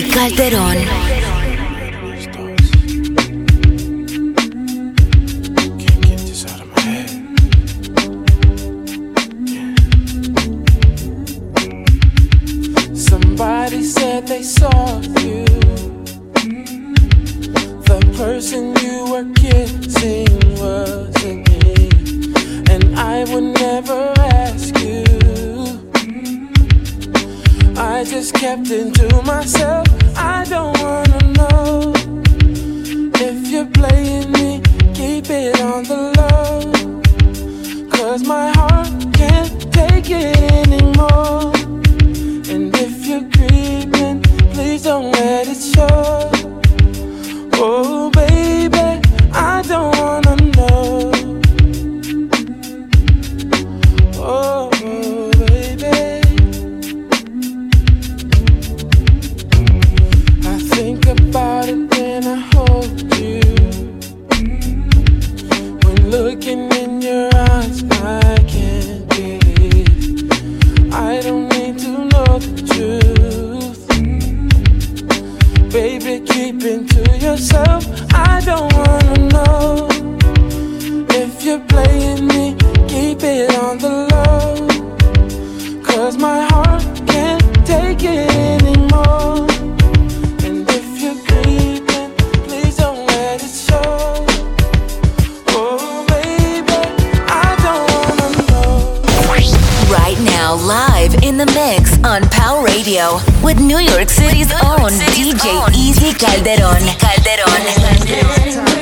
Calderón. Easy Calderón. Calderón.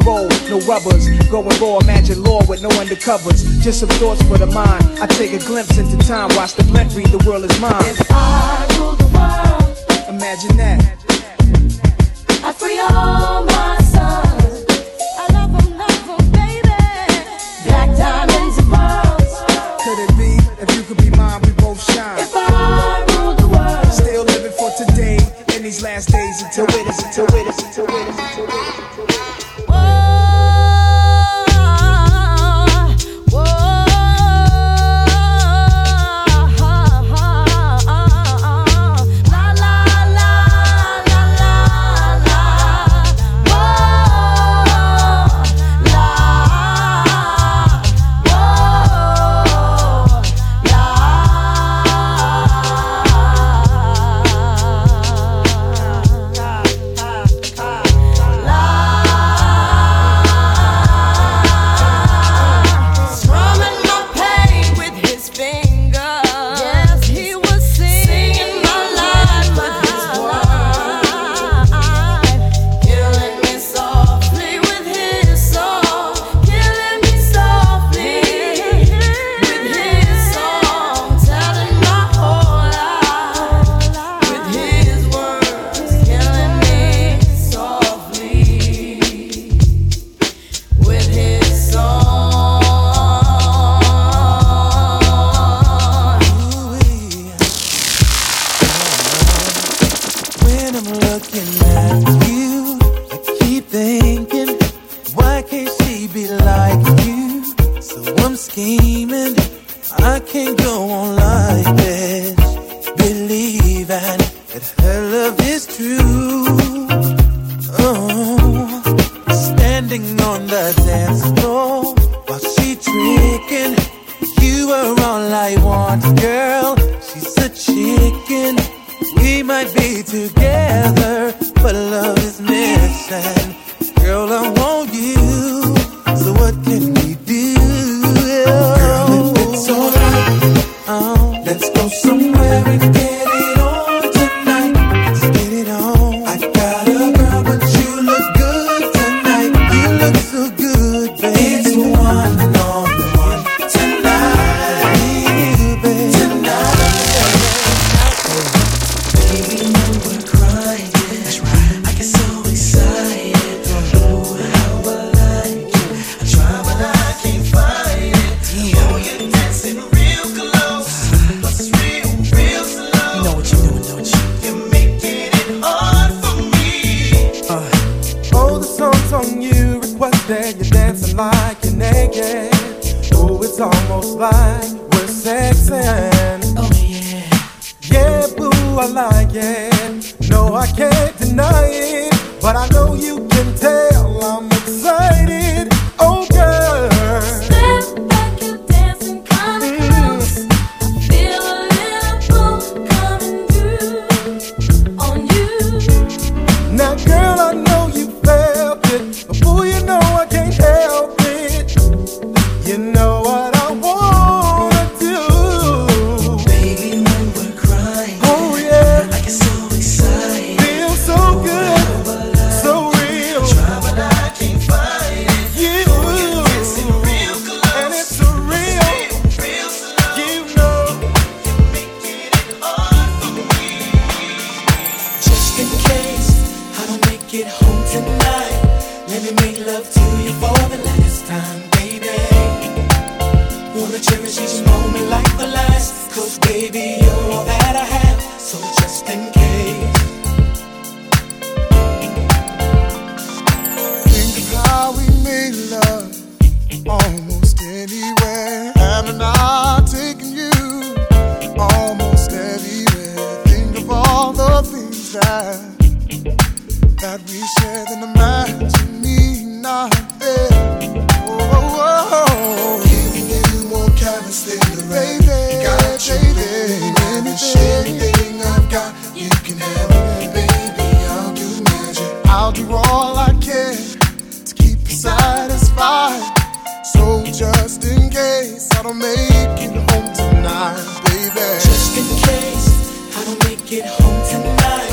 no rubbers. Going raw, imagine law with no undercovers. Just some thoughts for the mind. I take a glimpse into time, watch the blunt read, the world is mine. If I rule the world, imagine that. I free all my all I can to keep you satisfied. So just in case I don't make it home tonight, baby. Just in case I don't make it home tonight.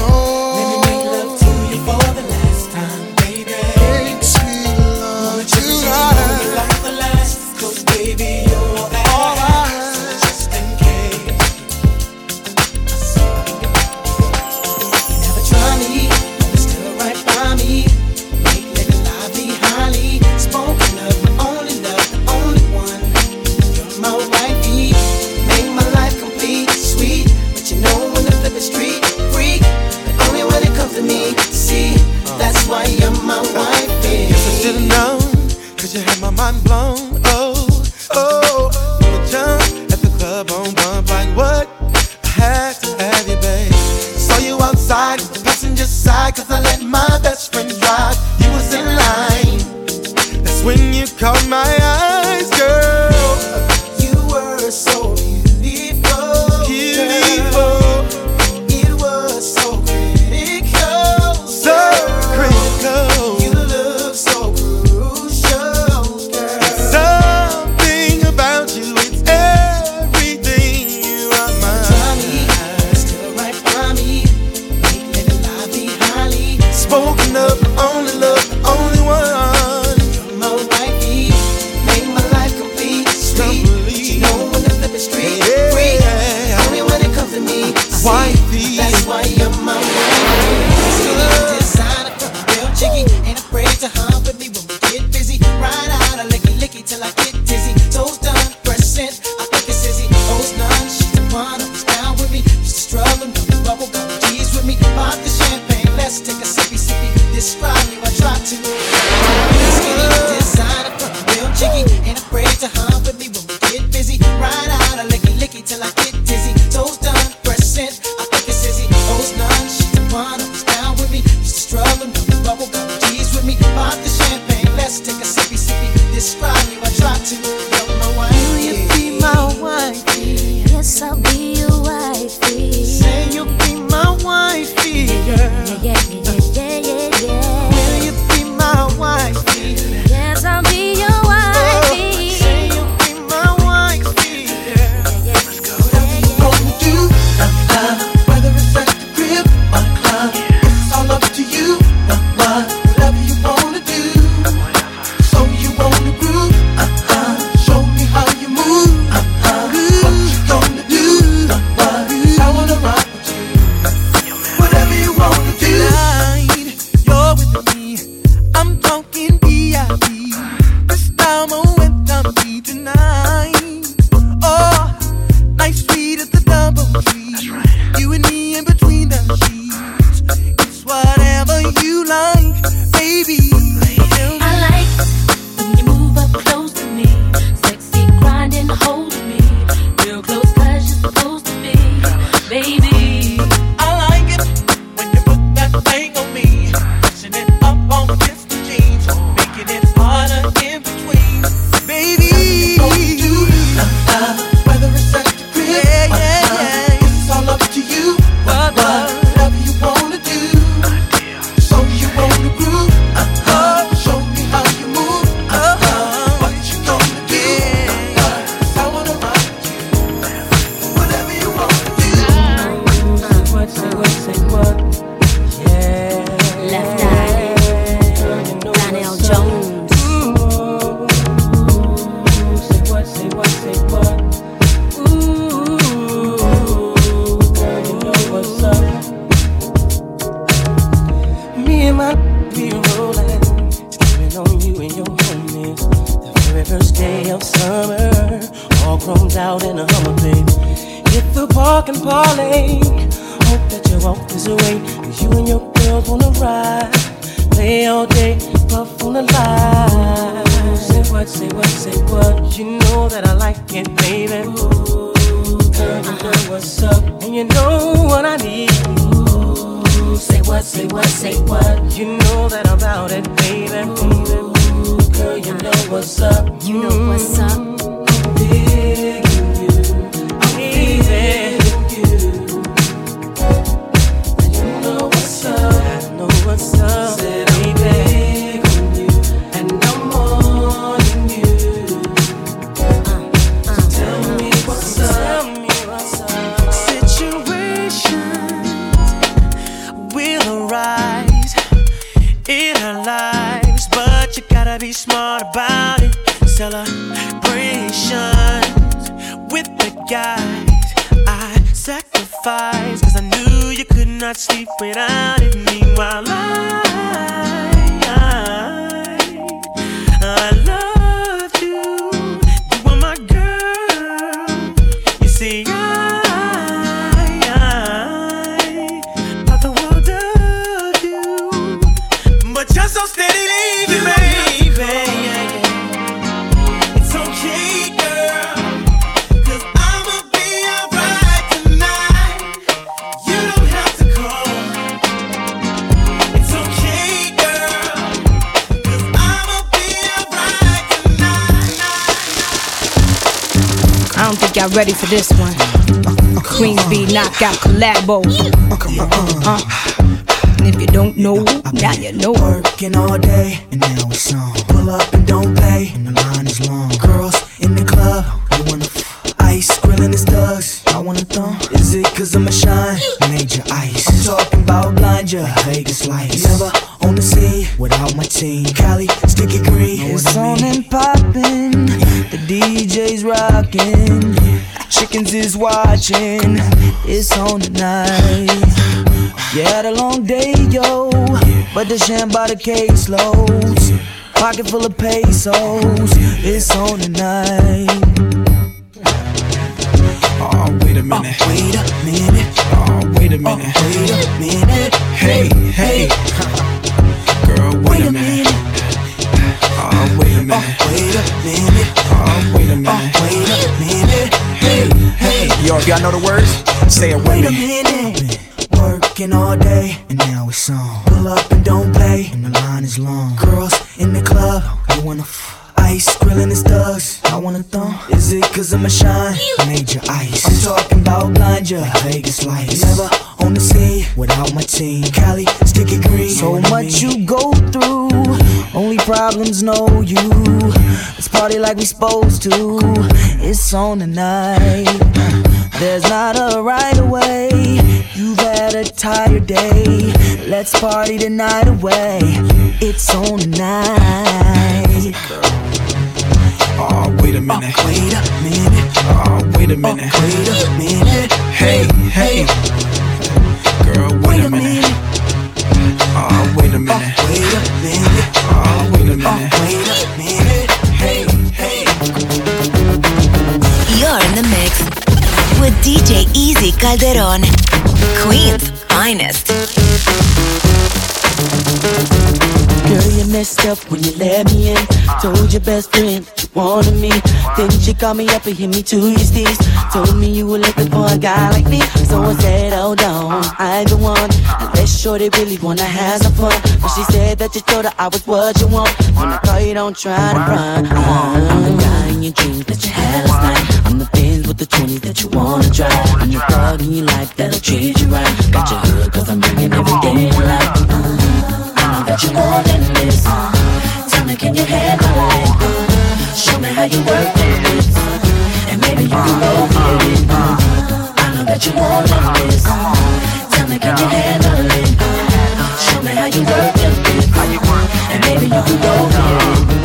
I don't ready for this one. Queens Bee knockout collabo. Uh, and if you don't know, now you know. Working all day, and now it's on. Pull up and don't pay, and the line is long. Girls in the club, you wanna f- ice, grilling his thugs. I wanna thumb. Is it cause I'm a shine? Major ice. I'm talking about blind ya, Vegas lights. Never on the scene without my team. Cali, sticky green. It's on and poppin'. The DJ's rockin'. Chickens is watching. It's on tonight. Yeah, had a long day, yo. But the sham by the case loads. Pocket full of pesos. It's on tonight. Oh, wait a minute. Oh, Wait a minute. Oh, wait a oh, minute. Oh, Wait a minute. Hey, hey. Girl, wait a minute. Oh, oh wait a minute. Oh, Wait a oh, minute. Oh, wait a minute. Oh, Wait a minute. Hey, hey. Yo, if y'all know the words, say it with Wait a me. minute. Working all day, and now it's on. Pull up and don't pay, and the line is long. Girls in the club, you wanna f- ice, grilling his thugs. I wanna thumb. Is it cause I'm a shine? Major ice. I'm talking about blind ya, Vegas lights. Never on the scene without my team. Cali, sticky green. So much you go through, only problems know you. Let's party like we supposed to. It's on tonight. There's not a right away. You've had a tired day. Let's party the night away. It's on tonight. Wait a minute. Wait a minute. Oh, wait a minute. Wait a minute. Hey, hey. Girl, uh, wait a minute. Oh, wait a minute. Wait a minute. Oh, wait a minute. Wait a minute. Hey, hey. You're in the mix with DJ Easy Calderon, Queen's finest. Girl, you messed up when you let me in. Told your best friend you wanted me. Then she called me up and hit me to your steez. Told me you were looking for a guy like me. So I said, hold on, I ain't the one. Unless shorty really wanna have some fun. But she said that you told her I was what you want. When I call you, don't try to run. I'm the guy in your dreams that you had last night. I'm the Benz with the 20s that you wanna drive. I'm the thug in your life that'll treat you right. Got you hood cause I'm bringing every day to life. I know that you more than this. Uh, tell me, can you handle it? Uh, show me how you work it. And maybe you can go uh, get it. I know that you more than this. Tell me, can you handle it? Show me how you work it. And maybe you can go get it.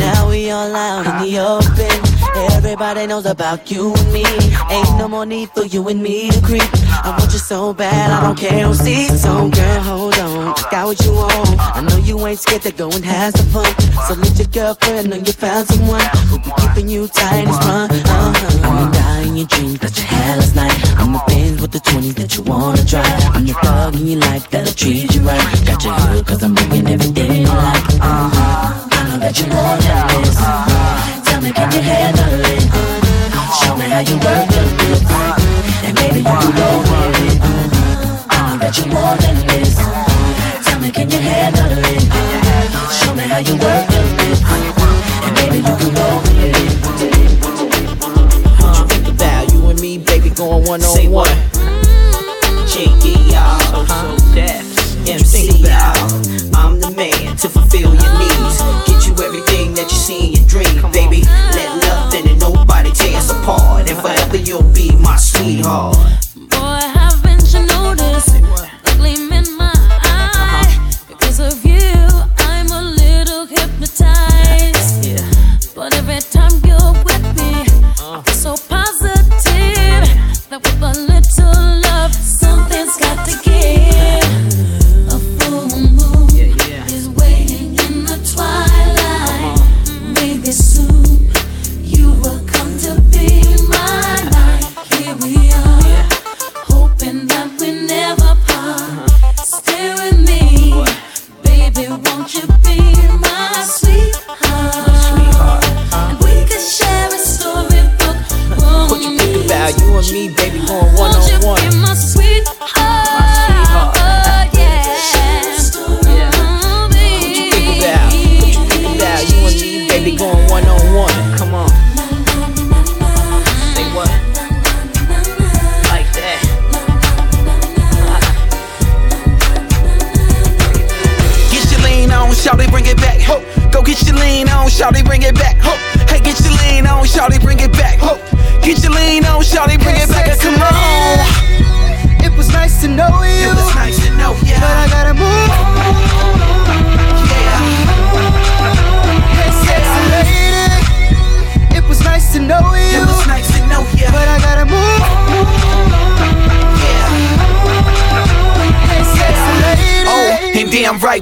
Everybody knows about you and me. Ain't no more need for you and me to creep. I want you so bad, I don't care who sees. So girl, hold on, got what you want. I know you ain't scared to go and have some fun. So let your girlfriend know you found someone who be keeping you tight as fun. Uh-huh. I'm the guy in your dreams that you had last night. I'm the Benz with the 20 that you wanna drive. I'm the thug in your life that'll treat you right. Got your hood cause I'm bringing everything you like. Uh-huh. I know that you more than this. Tell me, can you handle it? How you work the bit. And maybe you with it. I know that you more than this. Tell me, can you handle it? Show me how you work the bit. And maybe you can go with it. Uh, what you think about you and me, baby, going one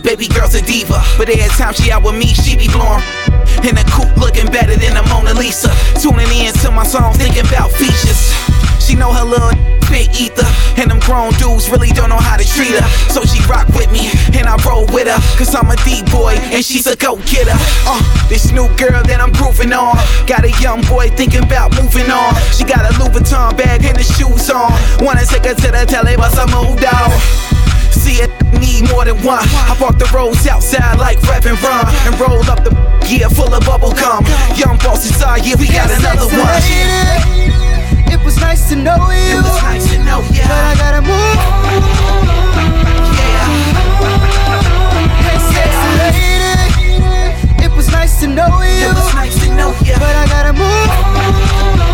baby girl's a diva. But every time she out with me, she be blowing. In a coupe looking better than a Mona Lisa. Tuning in to my songs, thinking about features. She know her little big ether. And them grown dudes really don't know how to treat her. So she rock with me, and I roll with her. Cause I'm a D-boy, and she's a go-getter. Uh, this new girl that I'm grooving on. Got a young boy thinking about moving on. She got a Louis Vuitton bag and the shoes on. Wanna take her to the telly, but I moved out. See it, need more than one. I walk the roads outside like Reverend Run and roll up the gear full of bubble gum. Young boss inside, yeah, we got another one. It was nice to know It you, was nice to know but I gotta move. Yeah, Hey, sexy lady. It was nice to know it you, was nice to know ya. but I gotta move.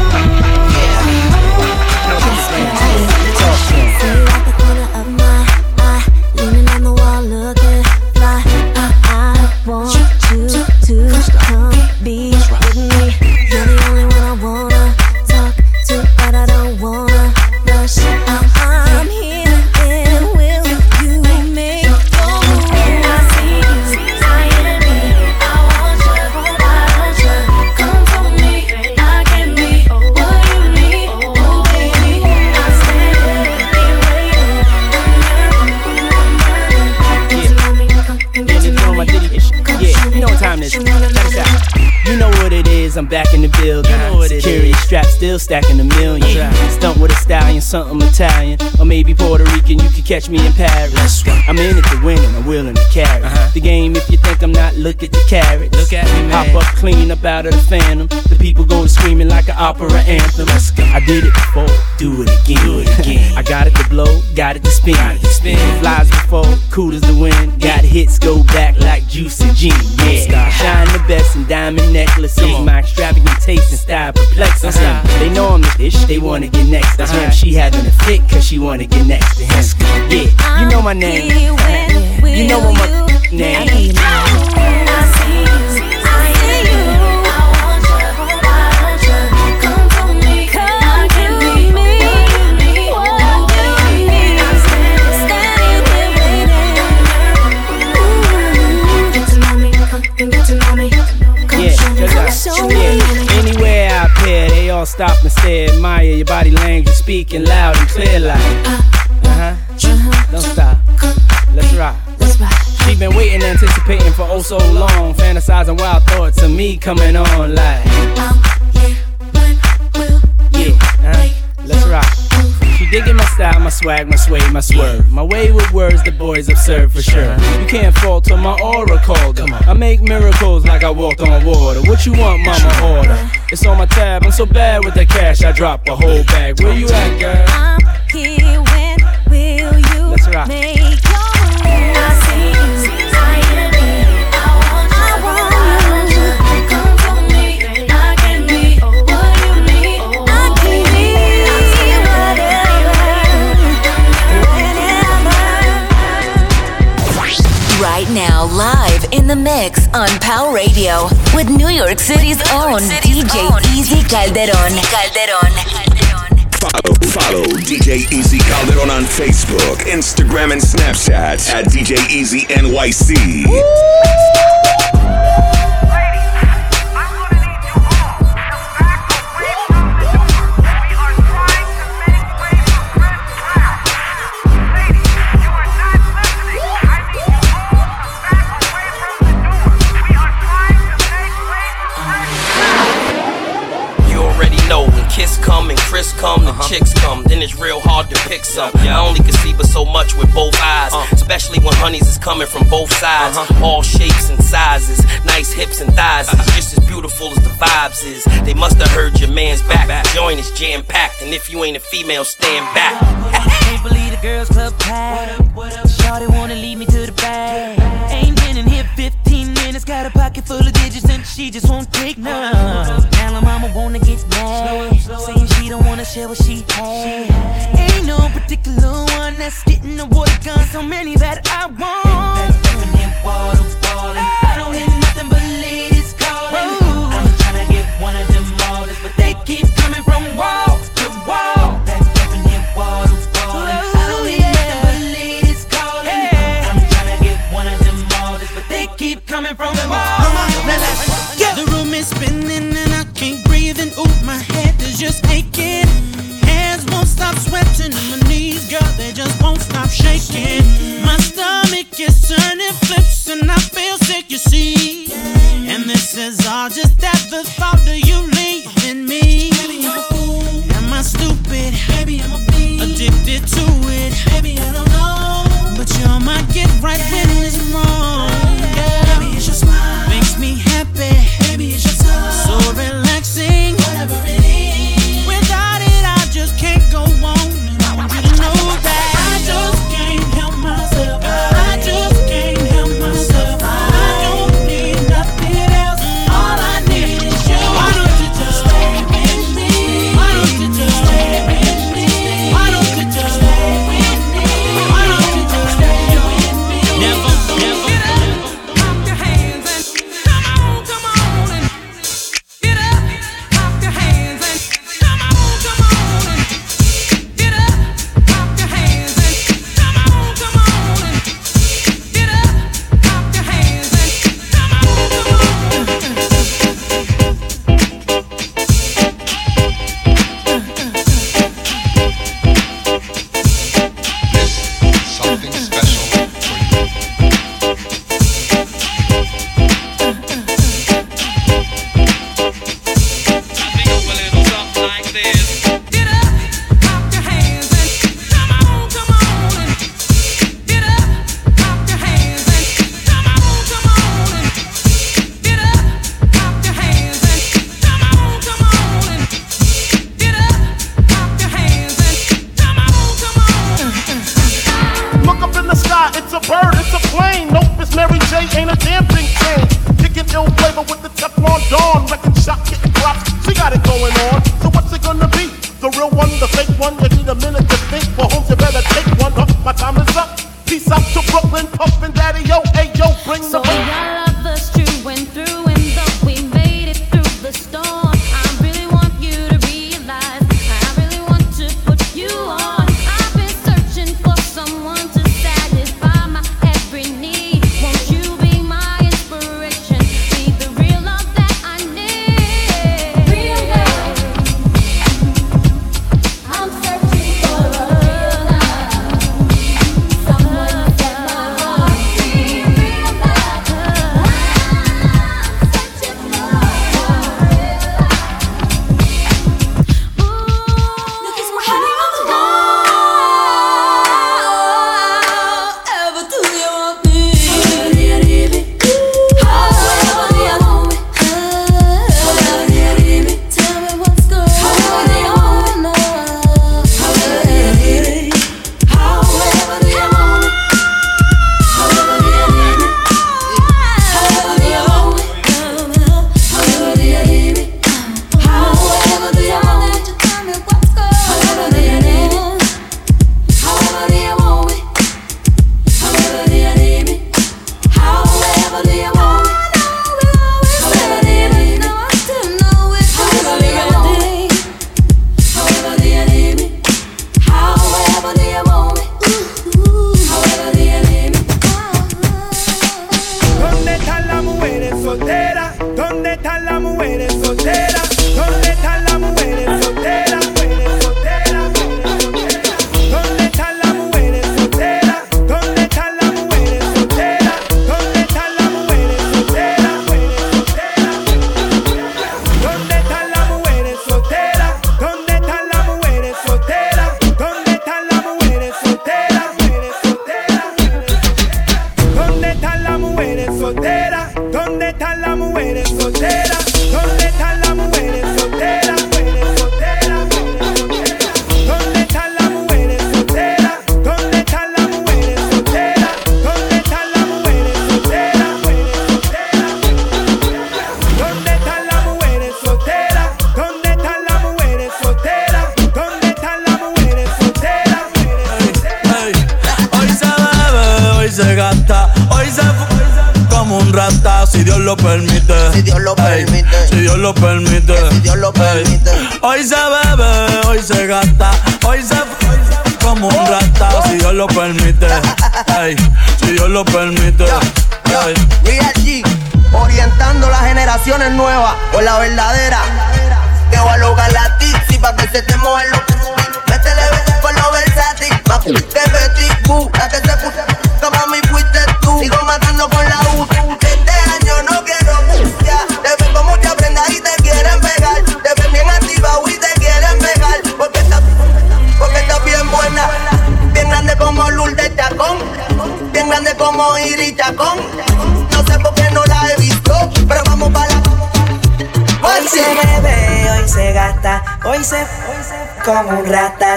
I'm back in the building. You know Security is. Still stacking a million. Stunt with a stallion, something Italian. Or maybe Puerto Rican, you could catch me in Paris. I'm in it to win and I'm willing to carry. Uh-huh. The game, if you think I'm not, look at the carats. Look at me, man. Hop up clean up out of the phantom. The people going screaming like an opera anthem. I did it before, do it again. Do it again. I got it to blow, got it to spin. Got it to spin. Flies before, cool as the wind. Got hits, go back like juicy gin. Yeah, shine the best in diamond necklaces. My extravagant taste and style perplexes. Uh-huh. They know I'm the dish, they wanna get next to him. She having a fit cause she wanna get next to him. Yeah, you know my name. You know what my name. I see you, stay, admire your body language, speaking loud and clear like. Uh huh. Don't stop. Let's rock. She been waiting, anticipating for oh so long, fantasizing wild thoughts of me coming on like. Yeah, uh, let's rock. She digging my style, my swag, my sway, my swerve. My way with words, the boys observe for sure. You can't falter my aura called I make miracles like I walked on water. What you want, mama? Order. It's on my tab. I'm so bad with the cash, I drop a whole bag. Where you at, girl? I'm here. When will you Let's rock. make your on Power Radio with New York City's own DJ Easy Calderon. Calderon. Follow, follow DJ Easy Calderon on Facebook, Instagram, and Snapchat at DJ Easy NYC. You but so much with both eyes, uh. especially when honeys is coming from both sides. Uh-huh. All shapes and sizes, nice hips and thighs, is just as beautiful as the vibes is. They must have heard your man's back. Join is jam packed, and if you ain't a female, stand back. Can't believe the girls club packed. Shawty wanna lead me to the bag. Ain't been in here 15 minutes, got a pocket full of digits and she just won't take none. Now her mama wanna get mad, saying she don't wanna share what she has. Ain't no particular one that's getting the water gun, so many that I want. That water falling. I don't hear nothing but ladies calling. I'm tryna get one of them all, but they keep coming from wall to wall. I don't hear nothing but ladies calling. I'm tryna get one of them all, but they keep coming from wall. The room is spinning and I can't breathe and ooh, my head is just aching. Sweating and my knees, girl, they just won't stop shaking. My stomach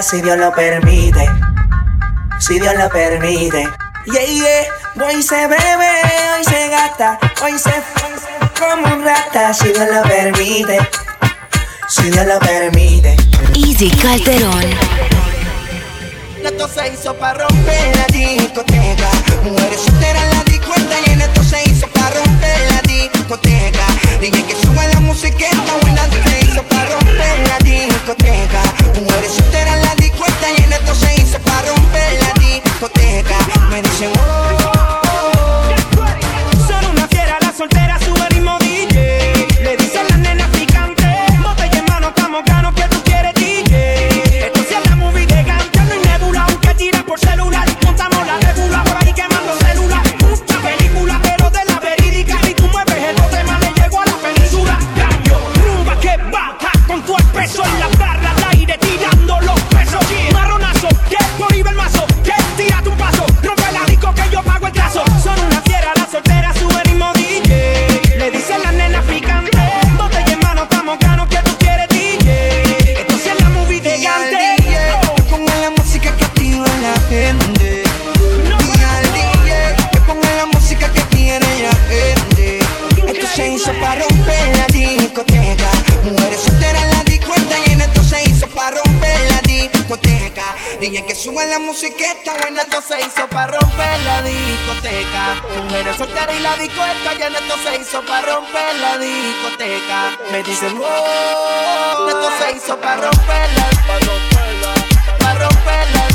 si Dios lo permite. Si Dios lo permite. Yeah, yeah. Hoy se bebe, hoy se gasta, hoy se, hoy como un rata si Dios lo permite. Si Dios lo permite. Easy Calderón. Esto se hizo para romper la discoteca. Mujeres solteras en la discoteca y esto se hizo para romper la discoteca. Dije que sube la música está buena se hizo para romper la discoteca. Mujeres solteras en la discueta y en esto se hizo para romper la discoteca. Me dicen oh la discoteca y esto se hizo para romper la discoteca. Me dicen, wow, esto se hizo para romperla, para romperla, para romperla.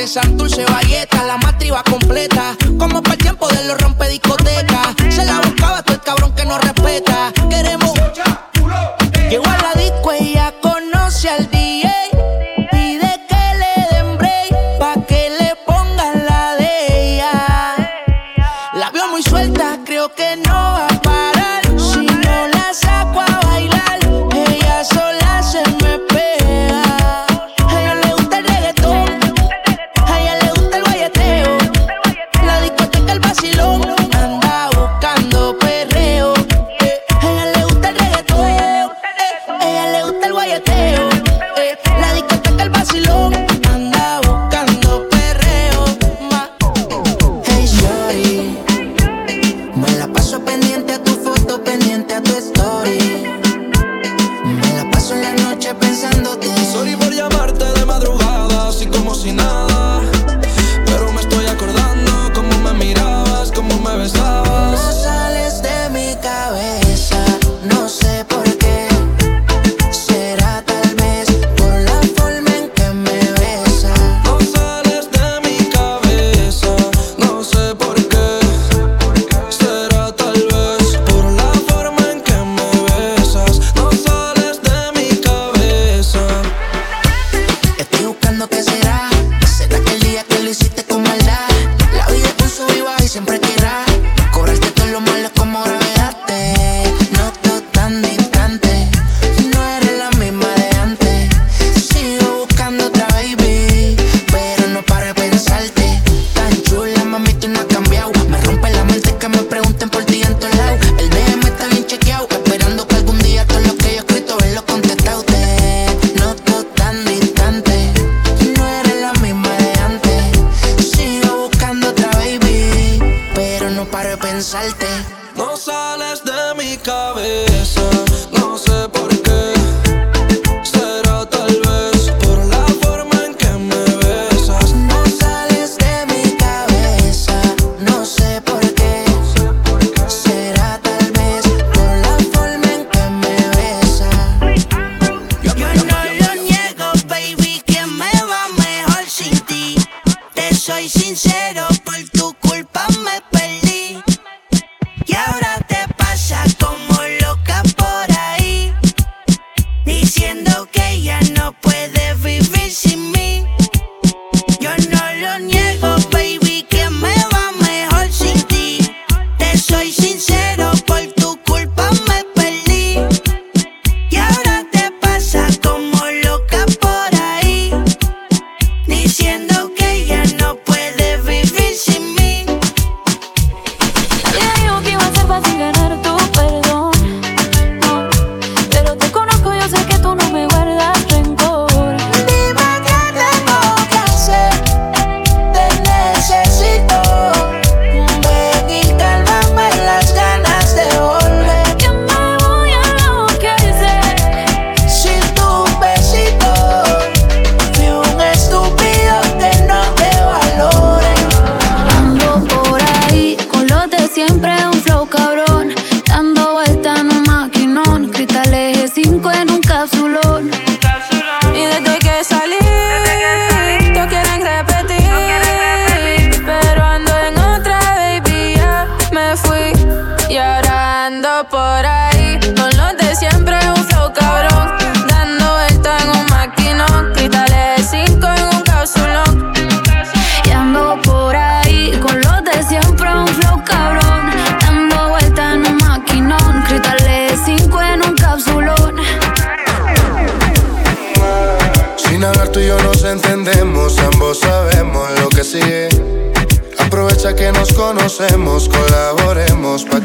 dulce, santurce, valleta. La matriz va completa. Como para el tiempo de los rompe discoteca. Se la buscaba todo el cabrón que no respeta. Queremos. Llegó a la disco, ella conoce al DJ. Pide que le den break. Pa' que le pongan la de ella. La vio muy suelta, creo que no va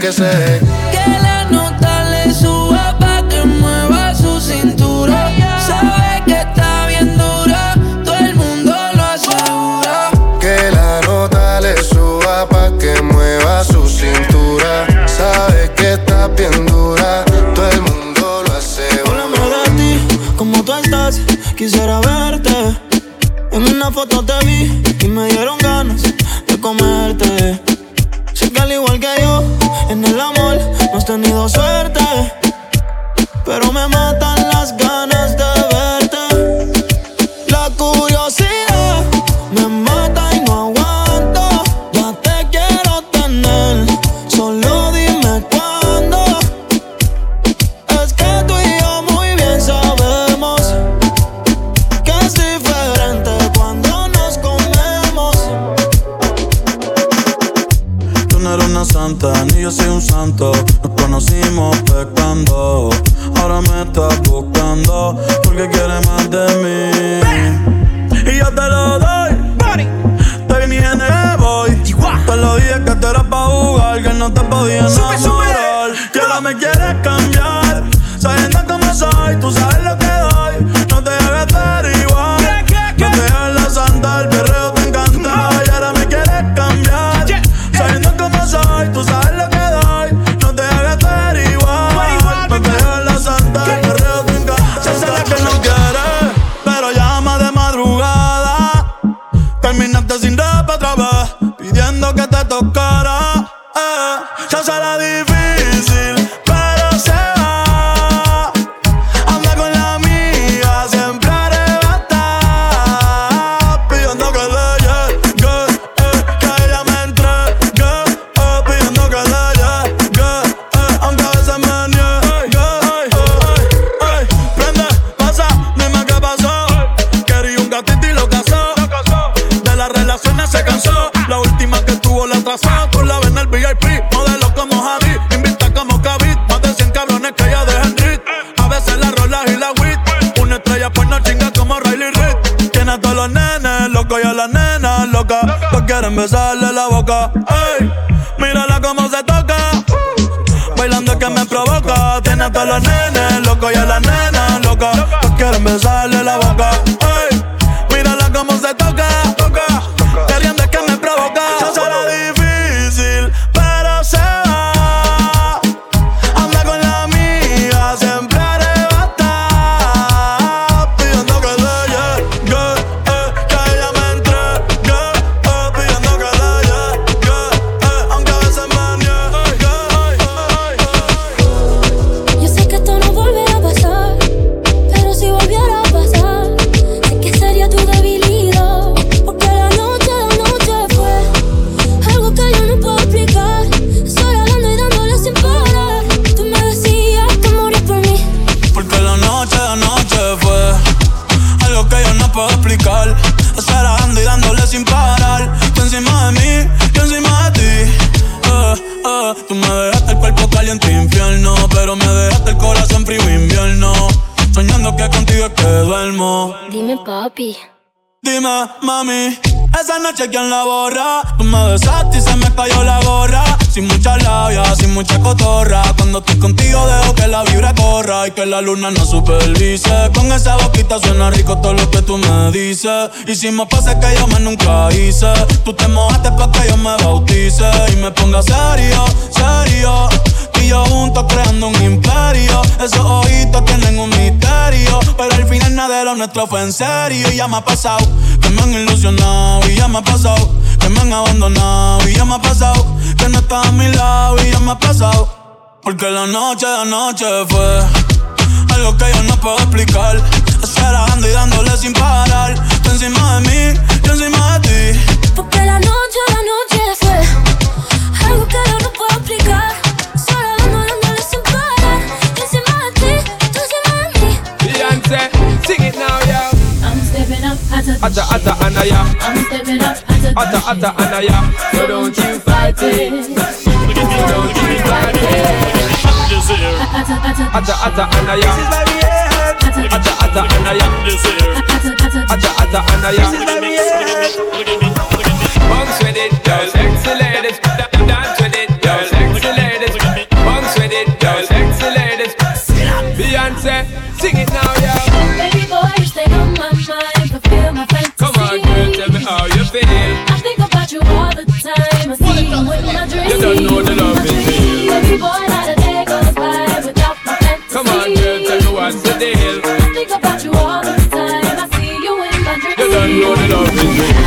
que se caliente infierno, pero me dejaste el corazón frío invierno. Soñando que contigo es que duermo. Dime, papi. Dime, mami, esa noche quién la borra. Tú me besaste y se me cayó la gorra. Sin mucha labia, sin mucha cotorra. Cuando estoy contigo dejo que la vibra corra y que la luna no supervise. Con esa boquita suena rico todo lo que tú me dices. Hicimos pases que yo más nunca hice. Tú te mojaste pa' que yo me bautice y me ponga serio, serio. Yo juntos creando un imperio. Esos ojitos tienen un misterio. Pero al final nada de lo nuestro fue en serio. Y ya me ha pasado que me han ilusionado. Y ya me ha pasado que me han abandonado. Y ya me ha pasado que no estás a mi lado. Y ya me ha pasado. Porque la noche de anoche fue algo que yo no puedo explicar. Esperando y dándole sin parar. Tú encima de mí, yo encima de ti. Porque la noche, la noche fue algo que yo no puedo explicar. Sing it now, yo. I'm stepping up, Atta, Atta, atta, anaya. I'm stepping up, Atta, Atta, atta, anaya. So don't you fight it. Don't you fight it. Atta, atta, anaya. Atta, atta, anaya. Atta, atta, anaya. Bounce with it, girl. Sexy ladies. Da- Dance with it, girl. Sexy ladies. Bounce with it, girl. Sexy ladies. Beyonce, sing it Baby boy, not a day goes by without my fantasy. Come on, girl, tell me what's the deal. I think about you all the time. I see you in my dreams. You don't know the love is real.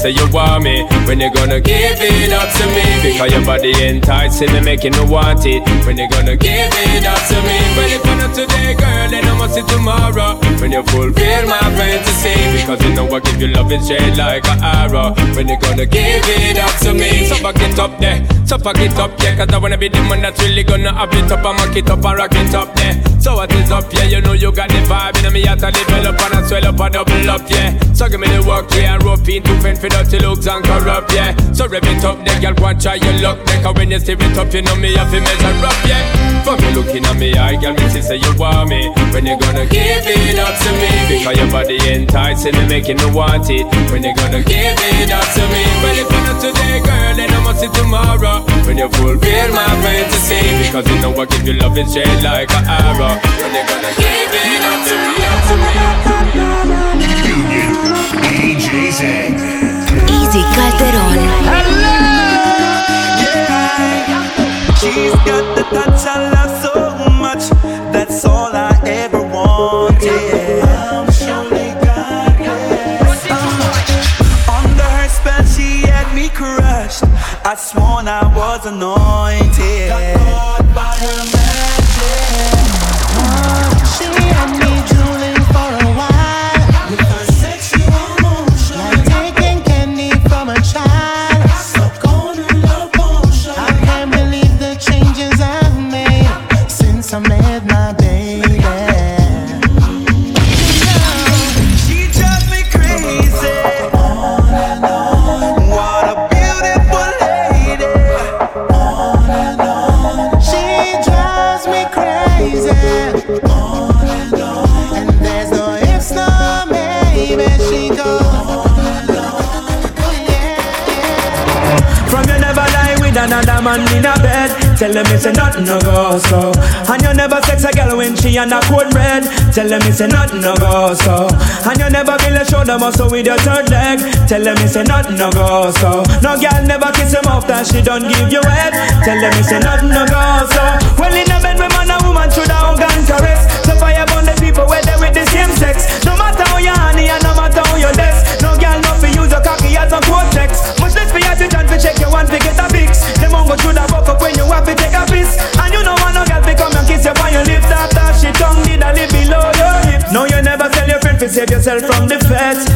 Say you want me. When you gonna give it up to me? Because your body enticing me, making me want it. When you gonna give it up to me? Well, if not today, girl, then I must see tomorrow. When you fulfill my fantasy, because you know I give you love in shade like an arrow. When you gonna give it up to me? So back it up there, so back it up, yeah. Cause I wanna be the one that's really gonna up it up and mock it up and rock it up there. So what is up, yeah? You know you got the vibe, and me to develop and I swell up and double up, yeah. So give me the work, yeah, and in to fend for dirty looks and corrupt, yeah. So rev it up, there, girl, go and try your luck. Cause when you steer it up, you know me have to measure up, yeah. For me looking at me, I girl, me see say you want me. When you gonna give it up to me? Because your body enticing me, making me want it. When you gonna give it up to me? Well, if not today, girl, then I must see tomorrow. When you fulfill my fantasy, because you know I give you love in shade like an arrow. When you gonna give it up to me, up to me, up to me. DJ's Easy Calderón. She's got the touch I love so much. That's all I sworn I was anointed. She a red. Tell them it's a nothing no go so. And you never build a shoulder muscle with your third leg. Tell them it's a nothing no go so. No girl never kiss him off that she don't give you head. Tell them it's a nothing no go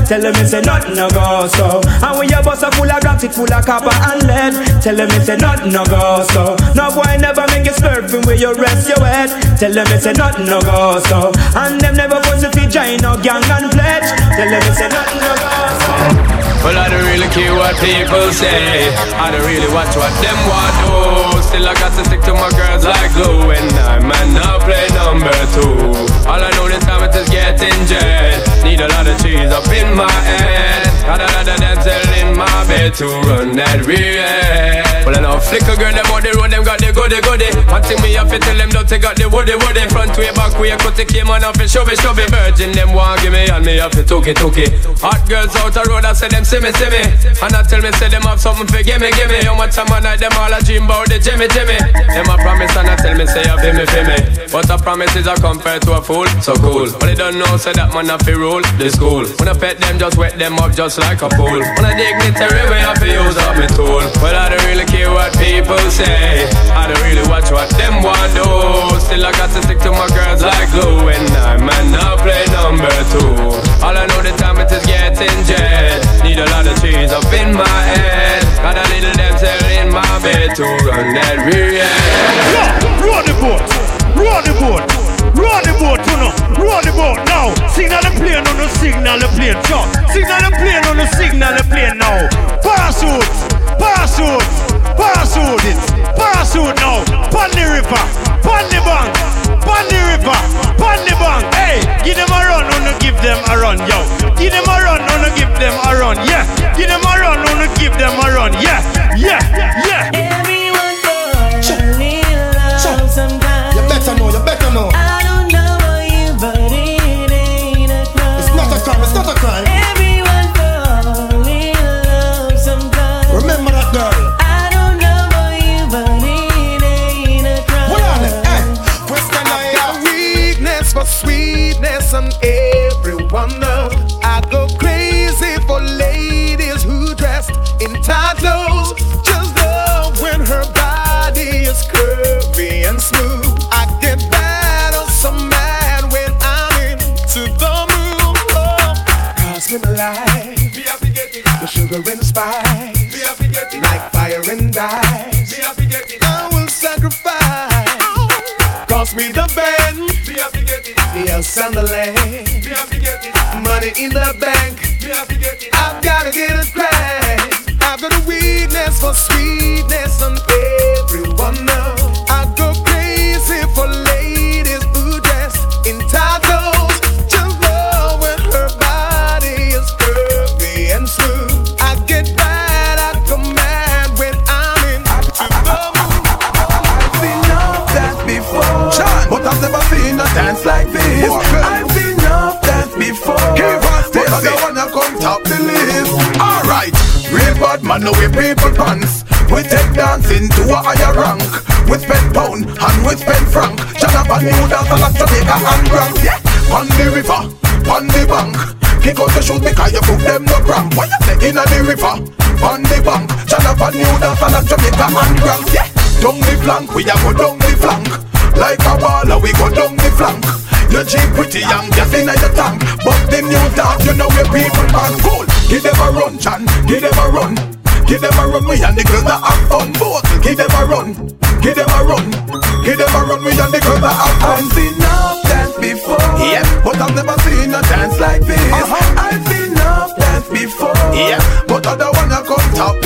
Tell them it's a nothing no go so. And when your bus a full of it full of copper and lead. Tell them it's a nothing no go so. No boy never make you slurping where you rest your head. Tell them it's a nothing no go so. And them never want to fi join no gang and pledge. Tell them it's a nothing no go so. Well, I don't really care what people say. I don't really watch what them want do. Still, I got to stick to my girls like glue. And I might not play number two. All I know this time is getting jet. Need a lot of cheese up in my head. Got a lot of damsel in my bed to run that real. Well, I know flicker girl, them on the road, them got the goody goody. One thing me have to tell them, don't they got the woody woody. Front way, back way, cut the came on off and shove it, shove it. Virgin, them want give me, and me have to took it, took it. Hot girls out the road, I say them see me, see me. And I tell me, say them have something for gimme, gimme. How much time I night, them all a dream about the Jimmy, Jimmy. Them a promise, and I tell me, say you feel me, feel me. But a promise is a compared to a fool, so cool. But they don't know, say that man have to rule the school. When I pet them, just wet them up just like a pool. When I dignitary way, I to use up my tool. Well, I don't really care what people say. I don't really watch what them want do. Still, I got to stick to my girls like glue. And I might not play number two. All I know the time it is getting jet. Need a lot of cheese up in my head. Got a little damsel in my bed to run that rear Yeah, roll the boat, roll the boat, roll the boat, you know, roll the boat now. Signal the plane on the signal the plane, jump. Signal the plane on the signal the plane now. Parachute, parachute, parachute it, parachute now. Pon the river, pon the bank, pon the river, pon the bank. Hey, give them a run, wanna give them a run, yo. Give them a run, wanna give them a run, yeah. Give them a run, wanna give them a run, yeah, yeah, yeah. Everyone Cost me the band, the house and the land, money in the bank. I've gotta get it right. I've got a weakness for sweetness, and real bad man, no we people pants. We take dancing to a higher rank. We spend pound and we spend franc. Jonathan New dance a lot Jamaica and Grand. Yeah, on the river, on the bank. Kick out the shoes because you put them no cramp. What you say in the river, on the bank. Jonathan New dance a lot Jamaica and Grand. Yeah, down the flank, we a go down the flank. Like a baller, we go down the flank. You cheap pretty young, gas in your tank. But the new dog, you know where people are cool. Give them a run, Chan, give them a run. Give them a run, we and the girls that have fun. Both, give them a run, give them a run. Give them a run, we and the girls that have fun. I've seen enough dance before, yeah, but I've never seen a dance like this. Uh-huh. I've seen enough dance before, yeah, but I don't wanna come top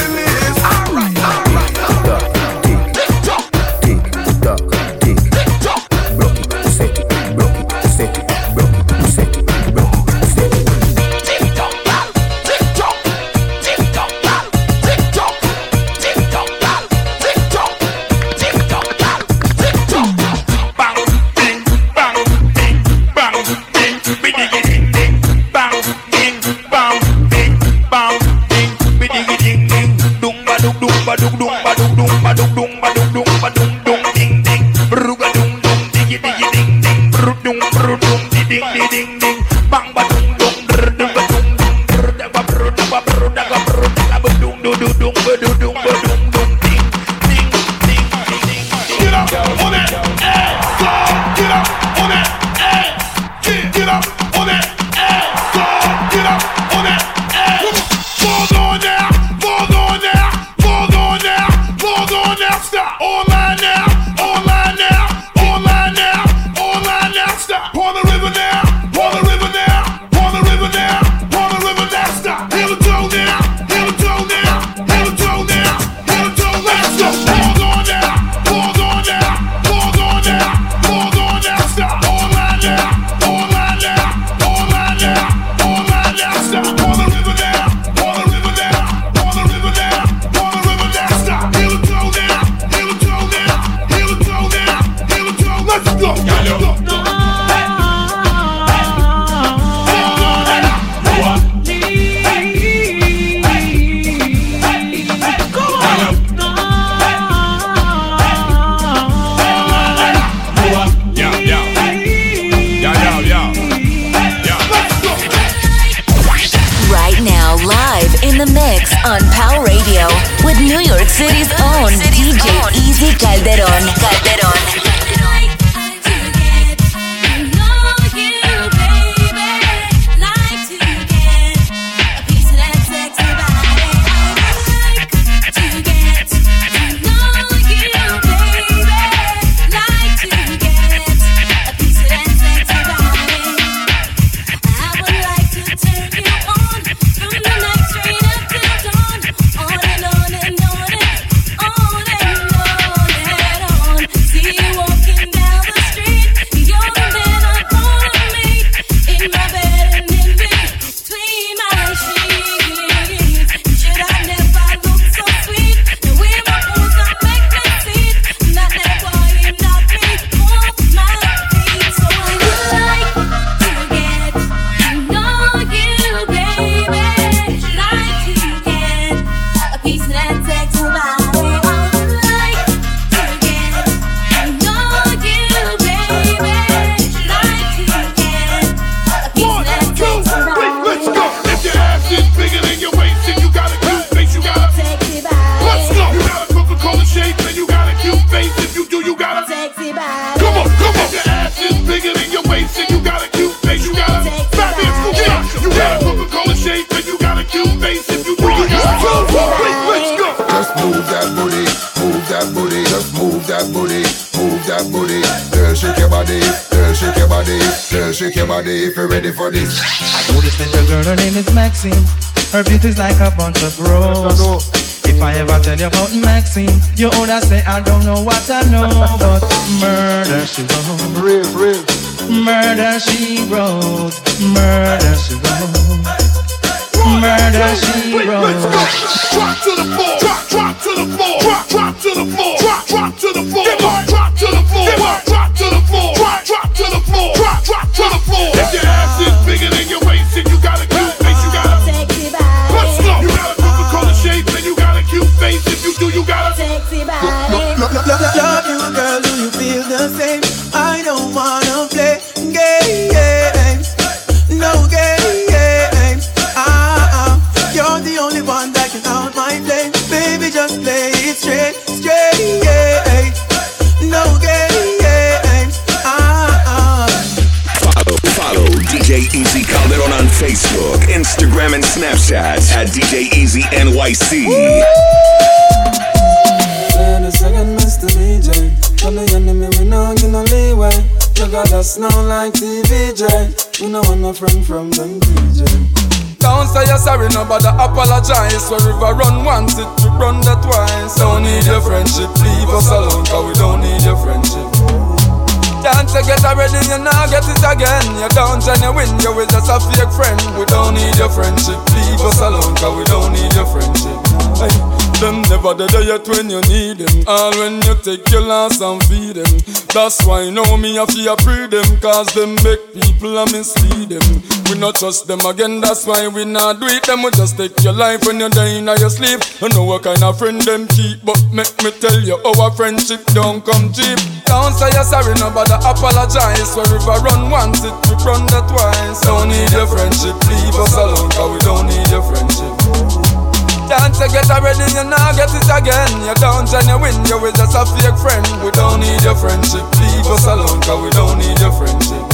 like a bunch of roses. If I ever tell you about Maxine, you would say I don't know what I know, but murder she wrote. Real, real. Murder she wrote. Murder she wrote. Murder she wrote. Drop to the floor. Drop, drop to the floor. Sorry, nobody apologize. When river run once, it will run that twice. Don't need your friendship, leave us alone, cause we don't need your friendship. Can't you get already, you now get it again. You don't and you win, you will just a fake friend. We don't need your friendship, leave us alone, cause we don't need your friendship. Hey, them never the day yet when you need them. All when you take your loss and feed them. That's why know me I fear free them, cause them make people and mislead them. We not trust them again, that's why we not do it. Them we just take your life when you're dying or you sleep. I know what kind of friend them keep, but make me tell you our friendship don't come cheap. Don't say you're sorry, nobody apologize. When river run once, it will run that twice. Don't need your friendship, leave us alone, cause we don't need your friendship. Can't you get already, you now get it again. You don't and you win, you will just a fake friend. We don't need your friendship, leave us alone, cause we don't need your friendship.